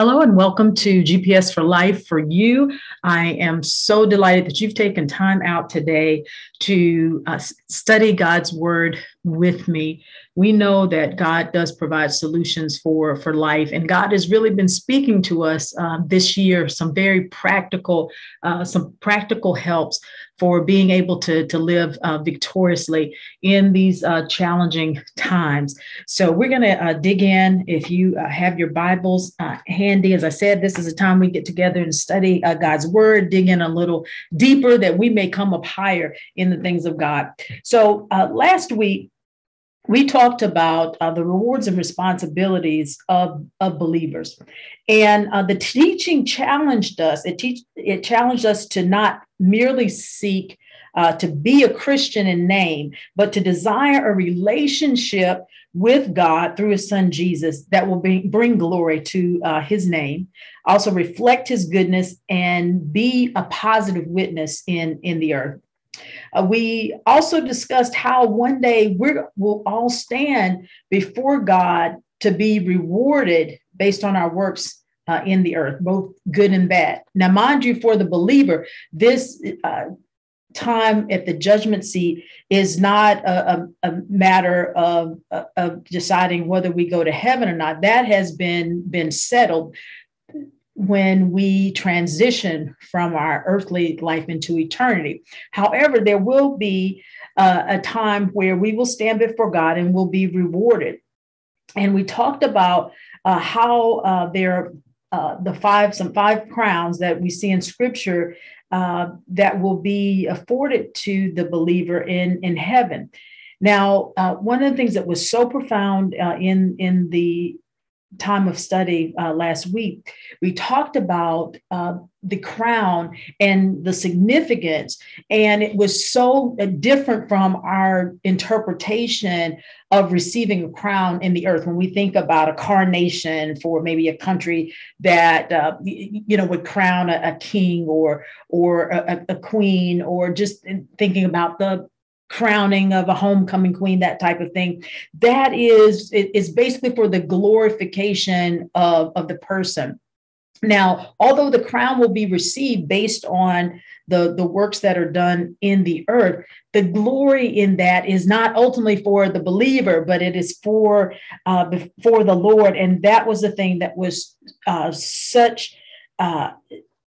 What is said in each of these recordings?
Hello and welcome to GPS for Life for you. I am so delighted that you've taken time out today to uh, study God's Word with me. We know that God does provide solutions for, for life, and God has really been speaking to us uh, this year some very practical, uh, some practical helps for being able to, to live uh, victoriously in these uh, challenging times. So we're going to uh, dig in. If you have your Bibles handy, as I said, this is a time we get together and study God's Word, dig in a little deeper that we may come up higher in the things of God. So last week, we talked about uh, the rewards and responsibilities of, of believers. And uh, the teaching challenged us, it, teach, it challenged us to not merely seek uh, to be a Christian in name, but to desire a relationship with God through his son Jesus that will bring, bring glory to uh, his name, also reflect his goodness, and be a positive witness in, in the earth. Uh, we also discussed how one day we will all stand before God to be rewarded based on our works uh, in the earth, both good and bad. Now, mind you, for the believer, this uh, time at the judgment seat is not a, a, a matter of, of deciding whether we go to heaven or not. That has been been settled when we transition from our earthly life into eternity. However, there will be uh, a time where we will stand before God and will be rewarded. And we talked about uh, how uh, there uh, the five some five crowns that we see in Scripture uh, that will be afforded to the believer in in heaven. Now, uh, one of the things that was so profound in in the time of study uh, last week, we talked about uh, the crown and the significance. And it was so uh, different from our interpretation of receiving a crown in the earth. When we think about a coronation for maybe a country that, uh, you know, would crown a, a king or, or a, a queen, or just thinking about the crowning of a homecoming queen, that type of thing. That is, it, is basically for the glorification of, of the person. Now, although the crown will be received based on the, the works that are done in the earth, the glory in that is not ultimately for the believer, but it is for uh, for the Lord. And that was the thing that was uh, such uh,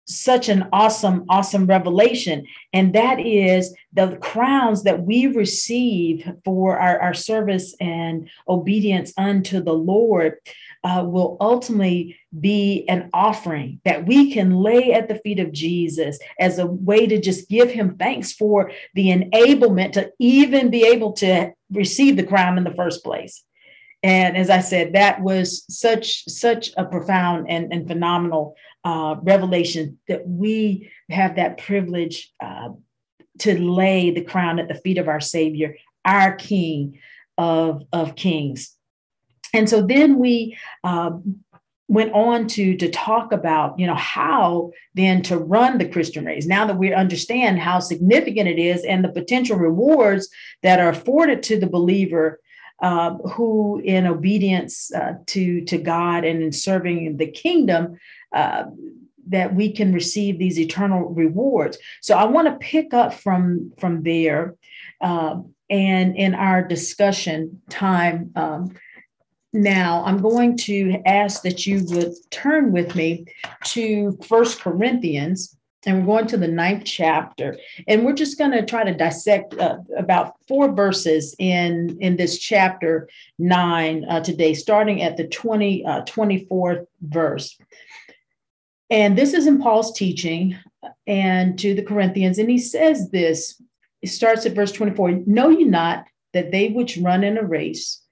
such an awesome, awesome revelation. And that is the crowns that we receive for our, our service and obedience unto the Lord uh, will ultimately be an offering that we can lay at the feet of Jesus as a way to just give him thanks for the enablement to even be able to receive the crown in the first place. And as I said, that was such such a profound and, and phenomenal uh, revelation that we have that privilege uh, to lay the crown at the feet of our Savior, our King of, of Kings. And so then we uh, went on to, to talk about, you know, how then to run the Christian race. Now that we understand how significant it is and the potential rewards that are afforded to the believer uh, who, in obedience uh, to to God and in serving the kingdom, uh, that we can receive these eternal rewards. So I want to pick up from from there, uh, and in our discussion time. Um, now I'm going to ask that you would turn with me to First Corinthians, and we're going to the ninth chapter, and we're just going to try to dissect uh, about four verses in in this chapter nine uh, today, starting at the 20 uh, 24th verse. And this is in Paul's teaching uh, and to the Corinthians. And he says this, it starts at verse 24 Know ye not that they which run in a race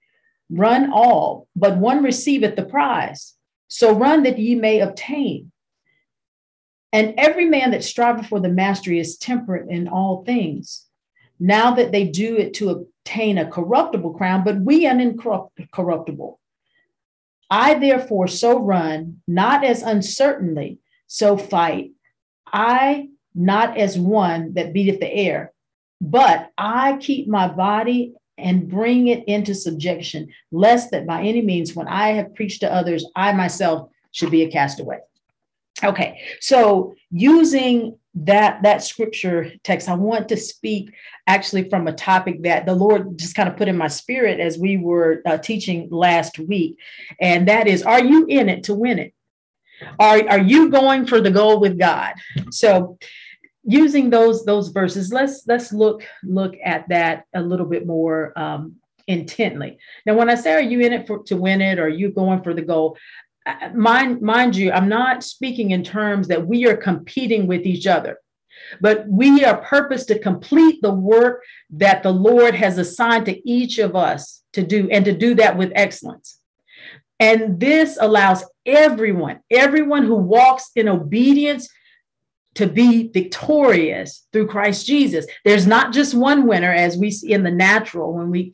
run all, but one receiveth the prize. So run that ye may obtain. And every man that striveth for the mastery is temperate in all things. Now that they do it to obtain a corruptible crown, but we an incorruptible. I therefore so run, not as uncertainly, so fight. I not as one that beateth the air, but I keep my body and bring it into subjection, lest that by any means, when I have preached to others, I myself should be a castaway. Okay, so using that that scripture text, I want to speak actually from a topic that the Lord just kind of put in my spirit as we were uh, teaching last week, and that is, are you in it to win it? Are are you going for the goal with God? So using those those verses let's let's look look at that a little bit more um, intently now when i say are you in it for to win it or are you going for the goal mind mind you i'm not speaking in terms that we are competing with each other but we are purposed to complete the work that the lord has assigned to each of us to do and to do that with excellence and this allows everyone everyone who walks in obedience to be victorious through Christ Jesus. There's not just one winner, as we see in the natural when we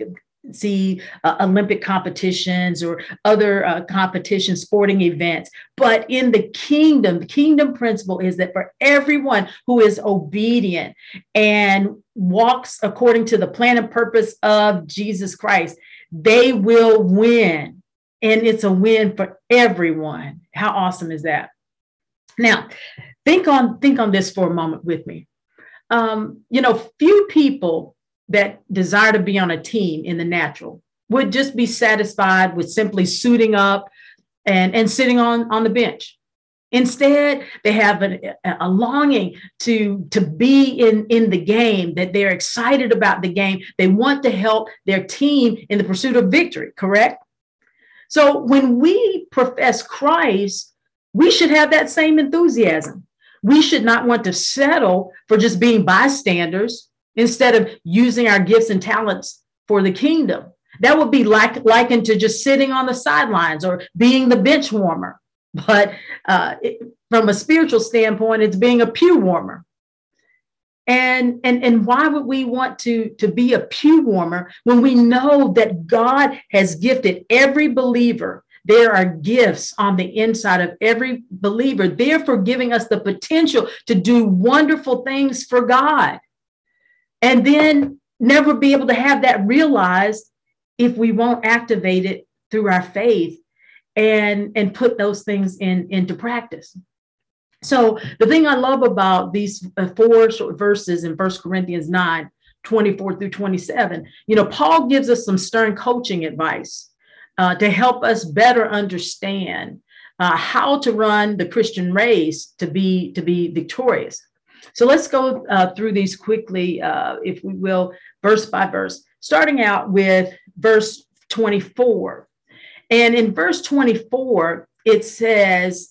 see uh, Olympic competitions or other uh, competition sporting events. But in the kingdom, the kingdom principle is that for everyone who is obedient and walks according to the plan and purpose of Jesus Christ, they will win. And it's a win for everyone. How awesome is that? Now, think on think on this for a moment with me. Um, you know, few people that desire to be on a team in the natural would just be satisfied with simply suiting up and, and sitting on, on the bench. Instead, they have a, a longing to, to be in, in the game, that they're excited about the game. They want to help their team in the pursuit of victory, correct? So when we profess Christ, we should have that same enthusiasm. We should not want to settle for just being bystanders instead of using our gifts and talents for the kingdom. That would be like likened to just sitting on the sidelines or being the bench warmer. But uh, it, from a spiritual standpoint, it's being a pew warmer. And, and, and why would we want to, to be a pew warmer when we know that God has gifted every believer? There are gifts on the inside of every believer, therefore giving us the potential to do wonderful things for God and then never be able to have that realized if we won't activate it through our faith and and put those things in into practice. So the thing i love about these uh, four short verses in First corinthians 9 24 through 27 you know paul gives us some stern coaching advice uh, to help us better understand uh, how to run the christian race to be to be victorious so let's go uh, through these quickly, uh, if we will, verse by verse, starting out with verse 24. And in verse 24, it says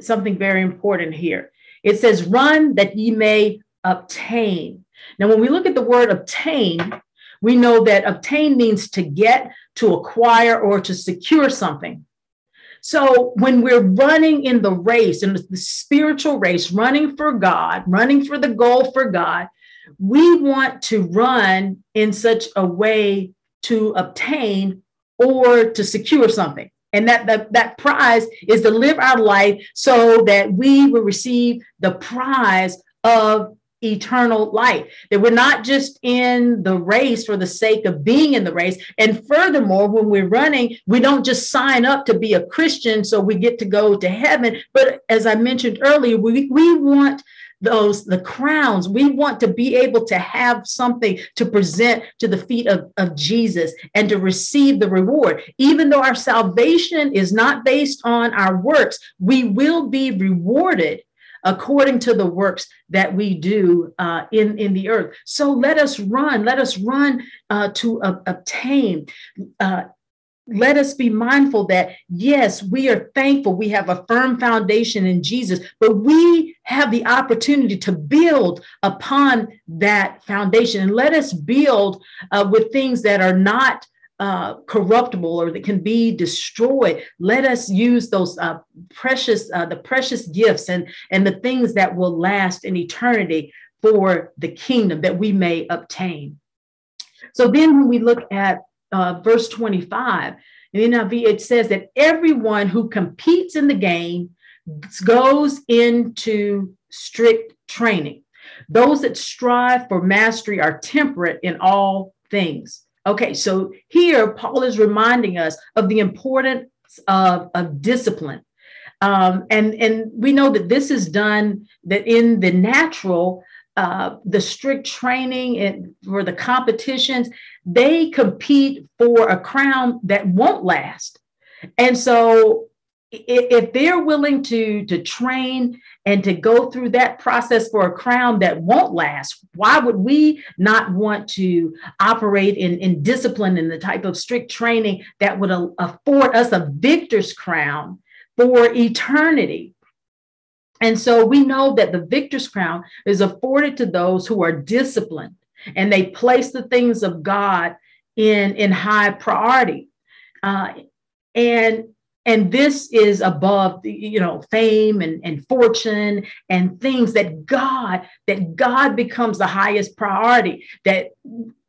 something very important here. It says, Run that ye may obtain. Now, when we look at the word obtain, we know that obtain means to get, to acquire, or to secure something. So when we're running in the race, in the spiritual race, running for God, running for the goal for God, we want to run in such a way to obtain or to secure something. And that, that, that prize is to live our life so that we will receive the prize of eternal life. That we're not just in the race for the sake of being in the race. And furthermore, when we're running, we don't just sign up to be a Christian so we get to go to heaven. But as I mentioned earlier, we, we want those the crowns we want to be able to have something to present to the feet of, of jesus and to receive the reward even though our salvation is not based on our works we will be rewarded according to the works that we do uh, in, in the earth. So let us run, let us run uh, to uh, obtain. let us be mindful that, yes, we are thankful. We have a firm foundation in Jesus, but we have the opportunity to build upon that foundation. And let us build uh, with things that are not uh, corruptible or that can be destroyed. Let us use those uh, precious, uh, the precious gifts and, and the things that will last in eternity for the kingdom that we may obtain. So then when we look at uh, verse 25, in NIV, it says that everyone who competes in the game goes into strict training. Those that strive for mastery are temperate in all things. Okay, so here Paul is reminding us of the importance of, of discipline. Um, and, and we know that this is done that in the natural, uh, the strict training and for the competitions, they compete for a crown that won't last. And so if they're willing to to train and to go through that process for a crown that won't last why would we not want to operate in, in discipline and the type of strict training that would afford us a victor's crown for eternity? And so we know that the victor's crown is afforded to those who are disciplined and they place the things of god in in high priority. Uh, and and this is above you know fame and, and fortune and things that god that god becomes the highest priority that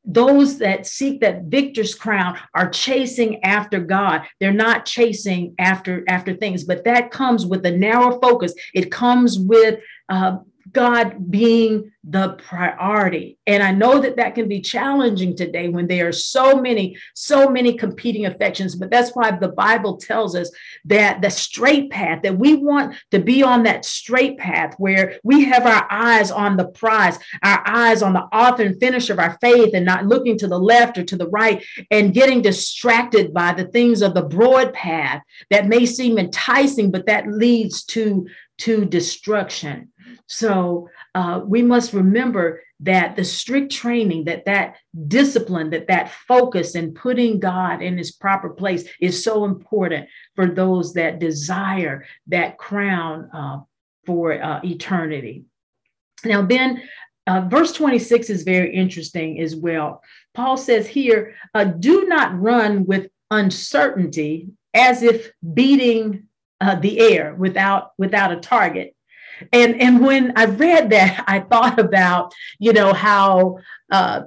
those that seek that victor's crown are chasing after god. They're not chasing after after things but that comes with a narrow focus. It comes with uh, God being the priority. And I know that that can be challenging today when there are so many, so many competing affections. But that's why the Bible tells us that the straight path, that we want to be on that straight path where we have our eyes on the prize, our eyes on the author and finisher of our faith, and not looking to the left or to the right and getting distracted by the things of the broad path that may seem enticing, but that leads to, to destruction. So uh, we must remember that the strict training, that that discipline, that that focus and putting God in his proper place is so important for those that desire that crown uh, for uh, eternity. Now, then, uh, verse 26 is very interesting as well. Paul says here, uh, do not run with uncertainty as if beating uh, the air without without a target and and when I read that, I thought about you know how uh,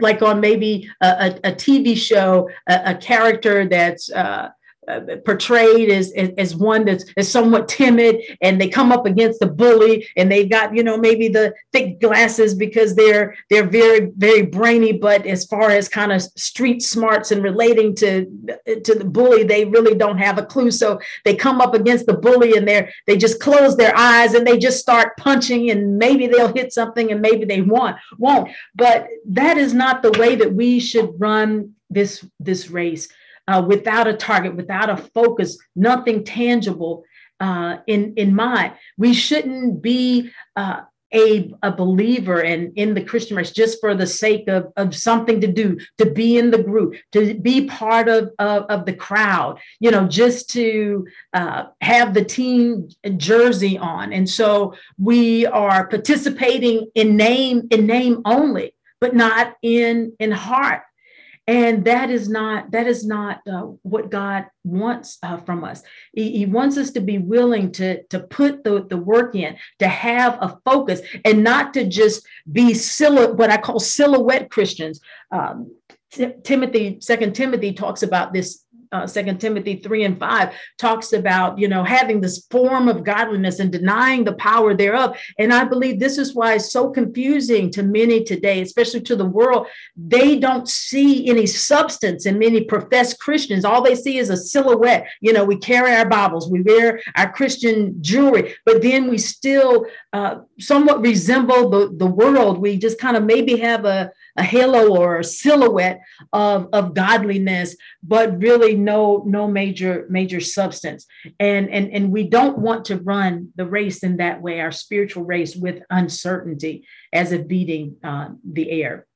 like on maybe a, a, TV show, a, a character that's uh, uh, portrayed as, as, as one that's is somewhat timid and they come up against the bully and they've got you know maybe the thick glasses because they're they're very very brainy but as far as kind of street smarts and relating to to the bully they really don't have a clue. So they come up against the bully and they're they just close their eyes and they just start punching and maybe they'll hit something and maybe they won't won't. But that is not the way that we should run this this race uh, without a target, without a focus, nothing tangible uh, in in mind. We shouldn't be uh, a, a believer and in the Christian race just for the sake of, of something to do, to be in the group, to be part of, of, of the crowd, you know, just to uh, have the team jersey on. And so we are participating in name, in name only, but not in, in heart and that is not that is not uh, what god wants uh, from us. He, he, wants us to be willing to to put the, the work in to have a focus and not to just be silhouette what i call silhouette christians. Um, T- timothy second timothy talks about this uh, Second Timothy three and five talks about you know having this form of godliness and denying the power thereof. And I believe this is why it's so confusing to many today, especially to the world. They don't see any substance in many professed Christians. All they see is a silhouette. You know, we carry our Bibles, we wear our Christian jewelry, but then we still uh, somewhat resemble the the world. We just kind of maybe have a a halo or a silhouette of, of godliness, but really no no major major substance. And, and, and we don't want to run the race in that way, our spiritual race with uncertainty as if beating uh, the air.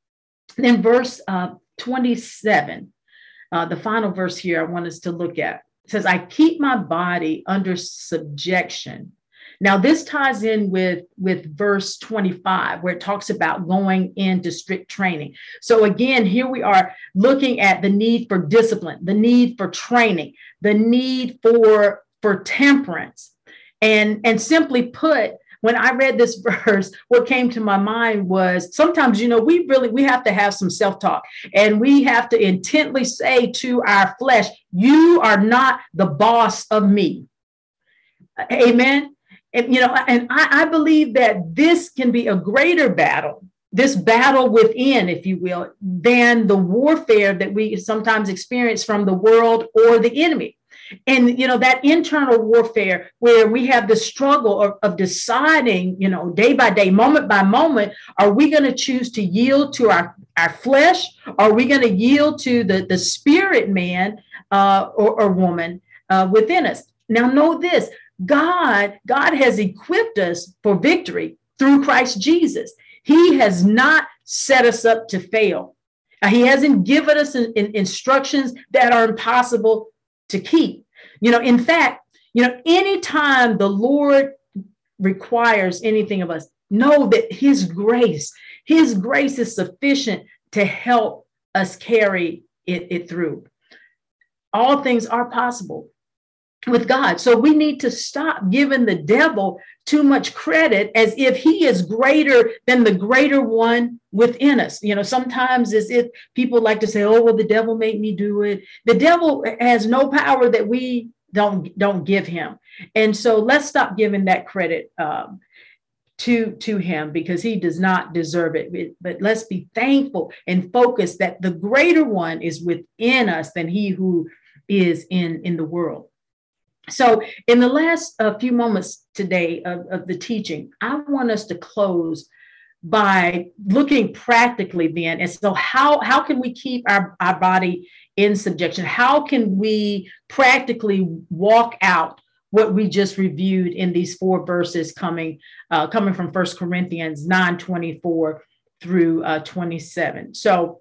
Then verse uh, 27, uh, the final verse here I want us to look at says, I keep my body under subjection now, this ties in with, with verse 25, where it talks about going into strict training. So, again, here we are looking at the need for discipline, the need for training, the need for, for temperance. And, and simply put, when I read this verse, what came to my mind was sometimes, you know, we really we have to have some self-talk and we have to intently say to our flesh, you are not the boss of me. Amen. And, you know, and I, I believe that this can be a greater battle this battle within, if you will, than the warfare that we sometimes experience from the world or the enemy. and you know that internal warfare where we have the struggle of, of deciding you know day by day moment by moment are we going to choose to yield to our our flesh are we going to yield to the the spirit man uh, or, or woman uh, within us now know this god god has equipped us for victory through christ jesus. He has not set us up to fail. He hasn't given us in, in instructions that are impossible to keep. You know, in fact, you know, anytime the Lord requires anything of us, know that His grace, His grace is sufficient to help us carry it, it through. All things are possible with God. So we need to stop giving the devil too much credit as if he is greater than the greater one within us. You know, sometimes as if people like to say, "Oh, well, the devil made me do it." The devil has no power that we don't don't give him. And so let's stop giving that credit um, to to him because he does not deserve it. But let's be thankful and focus that the greater one is within us than he who is in in the world. So, in the last uh, few moments today of, of the teaching, I want us to close by looking practically then. And so, how, how can we keep our, our body in subjection? How can we practically walk out what we just reviewed in these four verses coming, uh, coming from First Corinthians 9 24 through uh, 27? So,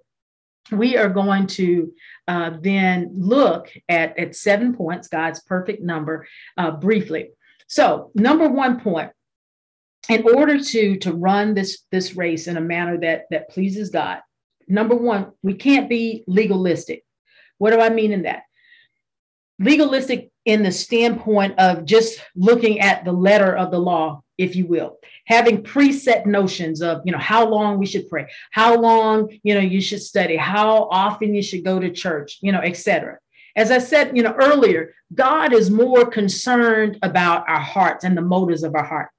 we are going to uh, then look at, at seven points, God's perfect number, uh, briefly. So, number one point, in order to, to run this, this race in a manner that, that pleases God, number one, we can't be legalistic. What do I mean in that? Legalistic in the standpoint of just looking at the letter of the law, if you will. Having preset notions of you know how long we should pray how long you know you should study how often you should go to church you know etc as i said you know earlier god is more concerned about our hearts and the motives of our heart.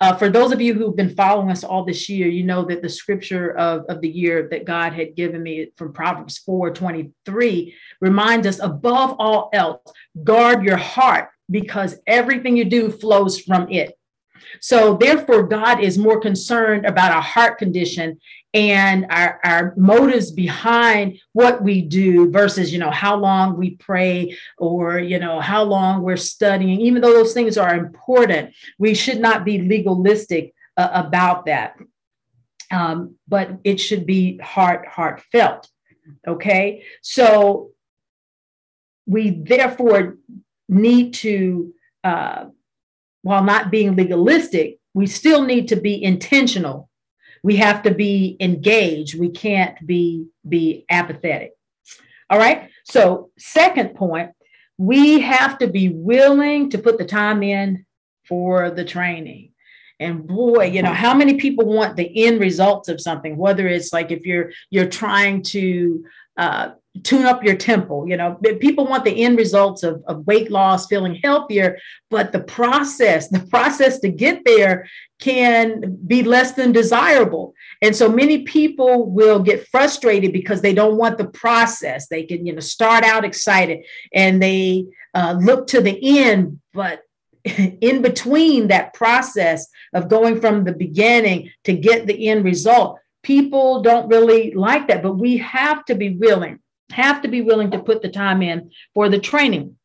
Uh, for those of you who've been following us all this year, you know that the scripture of, of the year that God had given me from Proverbs 4 23 reminds us above all else, guard your heart because everything you do flows from it. So therefore, God is more concerned about our heart condition and our, our motives behind what we do versus, you know, how long we pray or, you know, how long we're studying. Even though those things are important, we should not be legalistic uh, about that. Um, but it should be heart heartfelt. Okay. So we therefore need to uh, while not being legalistic, we still need to be intentional. We have to be engaged. We can't be, be apathetic. All right. So, second point, we have to be willing to put the time in for the training. And boy, you know, how many people want the end results of something, whether it's like if you're you're trying to uh, tune up your temple. You know, people want the end results of, of weight loss, feeling healthier, but the process, the process to get there can be less than desirable. And so many people will get frustrated because they don't want the process. They can, you know, start out excited and they uh, look to the end, but in between that process of going from the beginning to get the end result, people don't really like that. But we have to be willing have to be willing to put the time in for the training.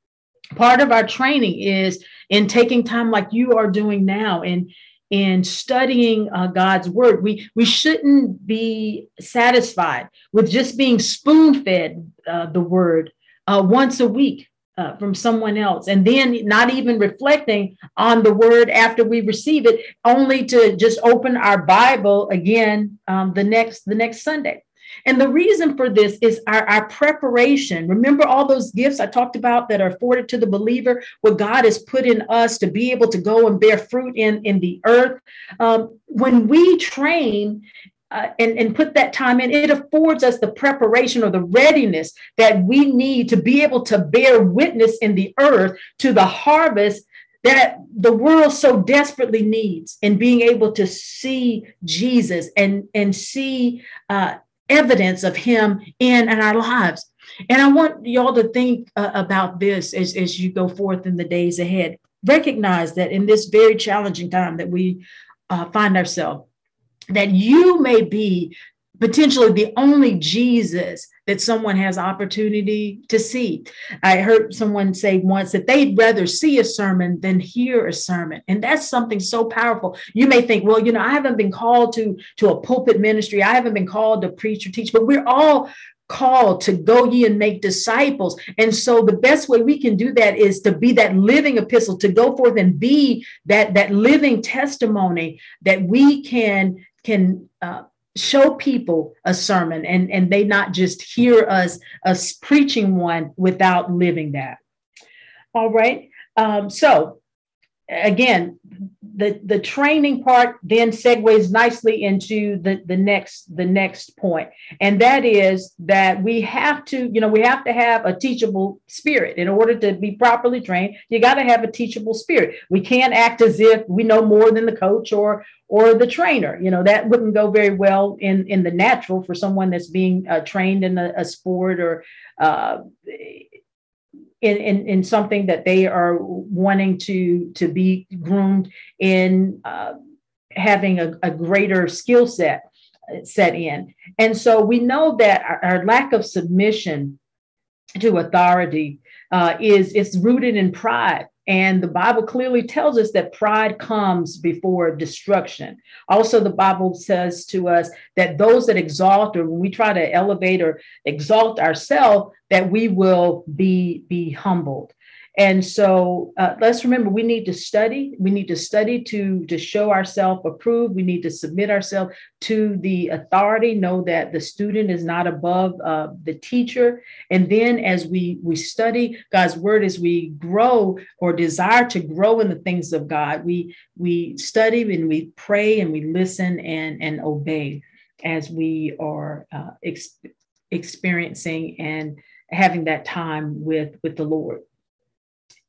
Part of our training is in taking time like you are doing now and in studying uh, God's word. We we shouldn't be satisfied with just being spoon fed uh, the word uh, once a week. Uh, from someone else, and then not even reflecting on the word after we receive it, only to just open our Bible again um, the next the next Sunday. And the reason for this is our, our preparation. Remember all those gifts I talked about that are afforded to the believer, what God has put in us to be able to go and bear fruit in, in the earth. Um, when we train, uh, and, and put that time in, it affords us the preparation or the readiness that we need to be able to bear witness in the earth to the harvest that the world so desperately needs in being able to see Jesus and, and see uh, evidence of him in, in our lives. And I want y'all to think uh, about this as, as you go forth in the days ahead. Recognize that in this very challenging time that we uh, find ourselves, that you may be potentially the only Jesus that someone has opportunity to see. I heard someone say once that they'd rather see a sermon than hear a sermon. And that's something so powerful. You may think, well, you know, I haven't been called to, to a pulpit ministry. I haven't been called to preach or teach, but we're all called to go ye and make disciples. And so the best way we can do that is to be that living epistle, to go forth and be that, that living testimony that we can, can uh, show people a sermon and, and they not just hear us, us preaching one without living that. All right. Um, so again, the, the training part then segues nicely into the, the next the next point. And that is that we have to you know we have to have a teachable spirit. In order to be properly trained you got to have a teachable spirit. We can't act as if we know more than the coach or or the trainer. You know that wouldn't go very well in in the natural for someone that's being uh, trained in a, a sport or uh, in, in, in something that they are wanting to, to be groomed in uh, having a, a greater skill set set in. And so we know that our, our lack of submission to authority uh, is, is rooted in pride. And the Bible clearly tells us that pride comes before destruction. Also, the Bible says to us that those that exalt, or when we try to elevate or exalt ourselves, that we will be, be humbled. And so uh, let's remember we need to study. We need to study to, to show ourselves approved. We need to submit ourselves to the authority, know that the student is not above uh, the teacher. And then as we, we study God's word, as we grow or desire to grow in the things of God, we, we study and we pray and we listen and, and obey as we are uh, ex- experiencing and having that time with, with the Lord.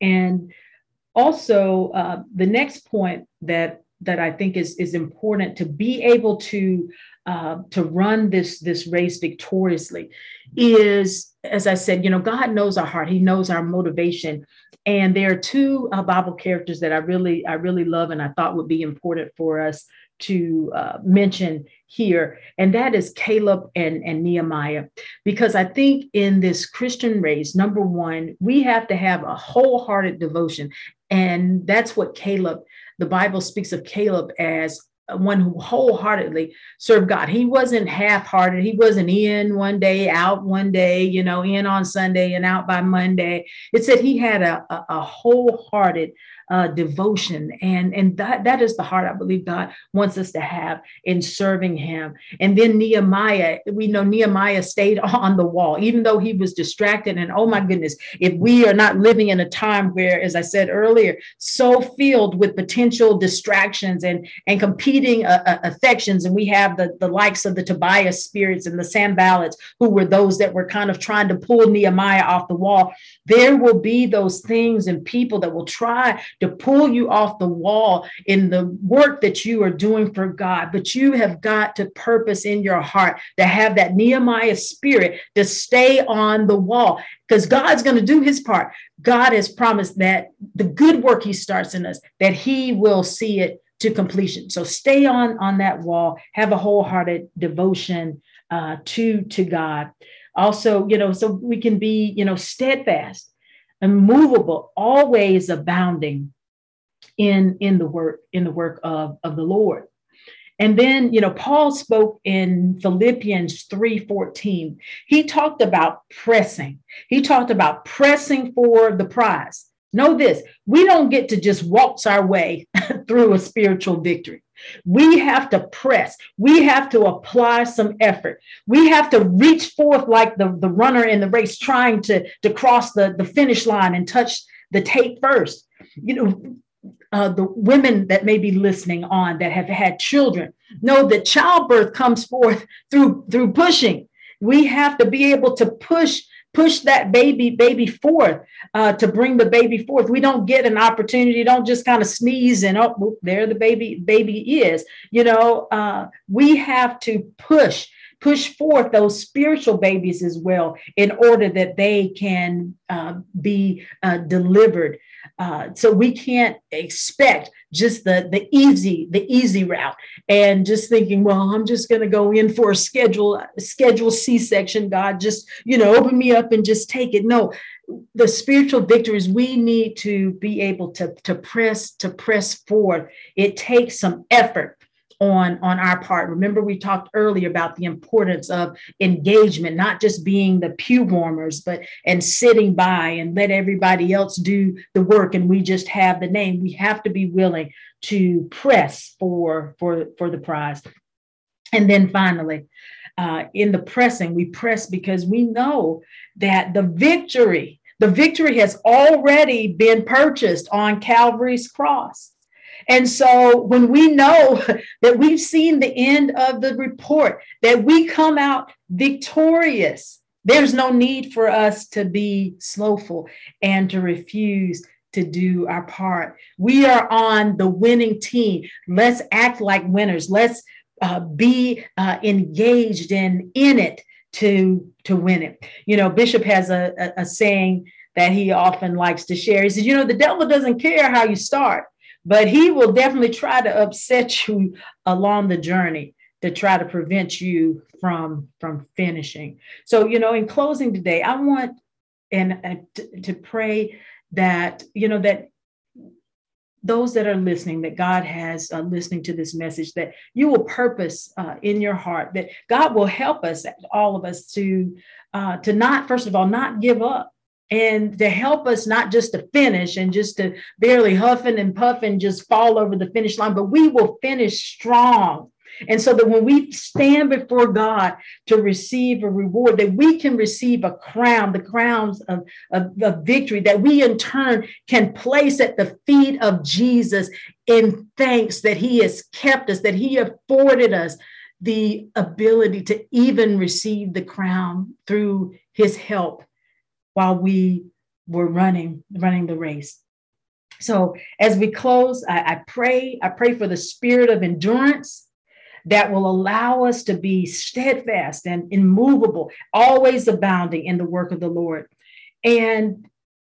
And also, uh, the next point that that I think is is important to be able to uh, to run this this race victoriously is, as I said, you know, God knows our heart. He knows our motivation. And there are two uh, Bible characters that I really I really love and I thought would be important for us to uh, mention here, and that is Caleb and, and Nehemiah. Because I think in this Christian race, number one, we have to have a wholehearted devotion. And that's what Caleb, the Bible speaks of Caleb as one who wholeheartedly served God. He wasn't half-hearted. He wasn't in one day, out one day, you know, in on Sunday and out by Monday. It said he had a, a, a wholehearted uh, devotion. And, and that, that is the heart I believe God wants us to have in serving him. And then Nehemiah, we know Nehemiah stayed on the wall, even though he was distracted. And oh my goodness, if we are not living in a time where, as I said earlier, so filled with potential distractions and, and competing uh, uh, affections, and we have the, the likes of the Tobias spirits and the Sanballats, who were those that were kind of trying to pull Nehemiah off the wall, there will be those things and people that will try to pull you off the wall in the work that you are doing for God. But you have got to purpose in your heart to have that Nehemiah spirit to stay on the wall because God's going to do his part. God has promised that the good work he starts in us, that he will see it to completion. So stay on on that wall, have a wholehearted devotion uh, to to God. Also, you know, so we can be, you know, steadfast, immovable, always abounding in in the work in the work of of the Lord. And then, you know, Paul spoke in Philippians 3:14. He talked about pressing. He talked about pressing for the prize. Know this, we don't get to just waltz our way through a spiritual victory. We have to press. We have to apply some effort. We have to reach forth like the, the runner in the race trying to, to cross the, the finish line and touch the tape first. You know, uh, the women that may be listening on that have had children know that childbirth comes forth through through pushing we have to be able to push push that baby baby forth uh, to bring the baby forth we don't get an opportunity don't just kind of sneeze and oh there the baby baby is you know uh, we have to push push forth those spiritual babies as well in order that they can uh, be uh, delivered. Uh, so we can't expect just the the easy the easy route and just thinking, well, I'm just going to go in for a schedule schedule C section. God, just you know, open me up and just take it. No, the spiritual victories we need to be able to to press to press forward. It takes some effort on on our part. Remember we talked earlier about the importance of engagement not just being the pew warmers but and sitting by and let everybody else do the work and we just have the name. We have to be willing to press for for for the prize. And then finally uh, in the pressing we press because we know that the victory the victory has already been purchased on calvary's cross and so when we know that we've seen the end of the report, that we come out victorious, there's no need for us to be slowful and to refuse to do our part. We are on the winning team. Let's act like winners. Let's uh, be uh, engaged in in it to to win it. You know, Bishop has a, a, a saying that he often likes to share. He says, you know, the devil doesn't care how you start but he will definitely try to upset you along the journey to try to prevent you from from finishing. So you know in closing today i want and uh, to, to pray that you know that those that are listening, that God has uh, listening to this message, that you will purpose uh, in your heart, that God will help us, all of us, to uh, to not first of all not give up, and to help us not just to finish and just to barely huffing and puffing just fall over the finish line, but we will finish strong. And so that when we stand before God to receive a reward, that we can receive a crown, the crowns of, of, of victory, that we in turn can place at the feet of Jesus in thanks that He has kept us, that He afforded us the ability to even receive the crown through His help while we were running running the race. So as we close, I, I pray, I pray for the spirit of endurance that will allow us to be steadfast and immovable, always abounding in the work of the Lord. And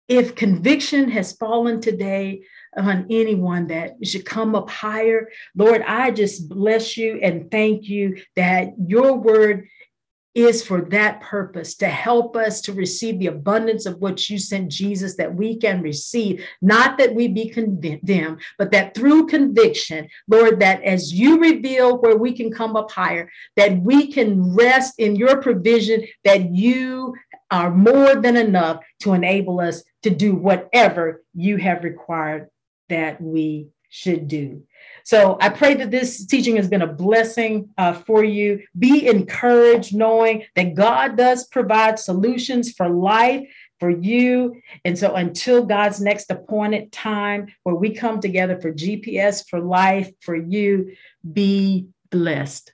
if conviction has fallen today on anyone that should come up higher, Lord, I just bless you and thank you that your word is for that purpose to help us to receive the abundance of what you sent Jesus that we can receive, not that we be condemned, but that through conviction, Lord, that as you reveal where we can come up higher, that we can rest in your provision, that you are more than enough to enable us to do whatever you have required that we should do. So I pray that this teaching has been a blessing uh, for you. Be encouraged knowing that God does provide solutions for life for you. And so until God's next appointed time where we come together for GPS for life for you, be blessed.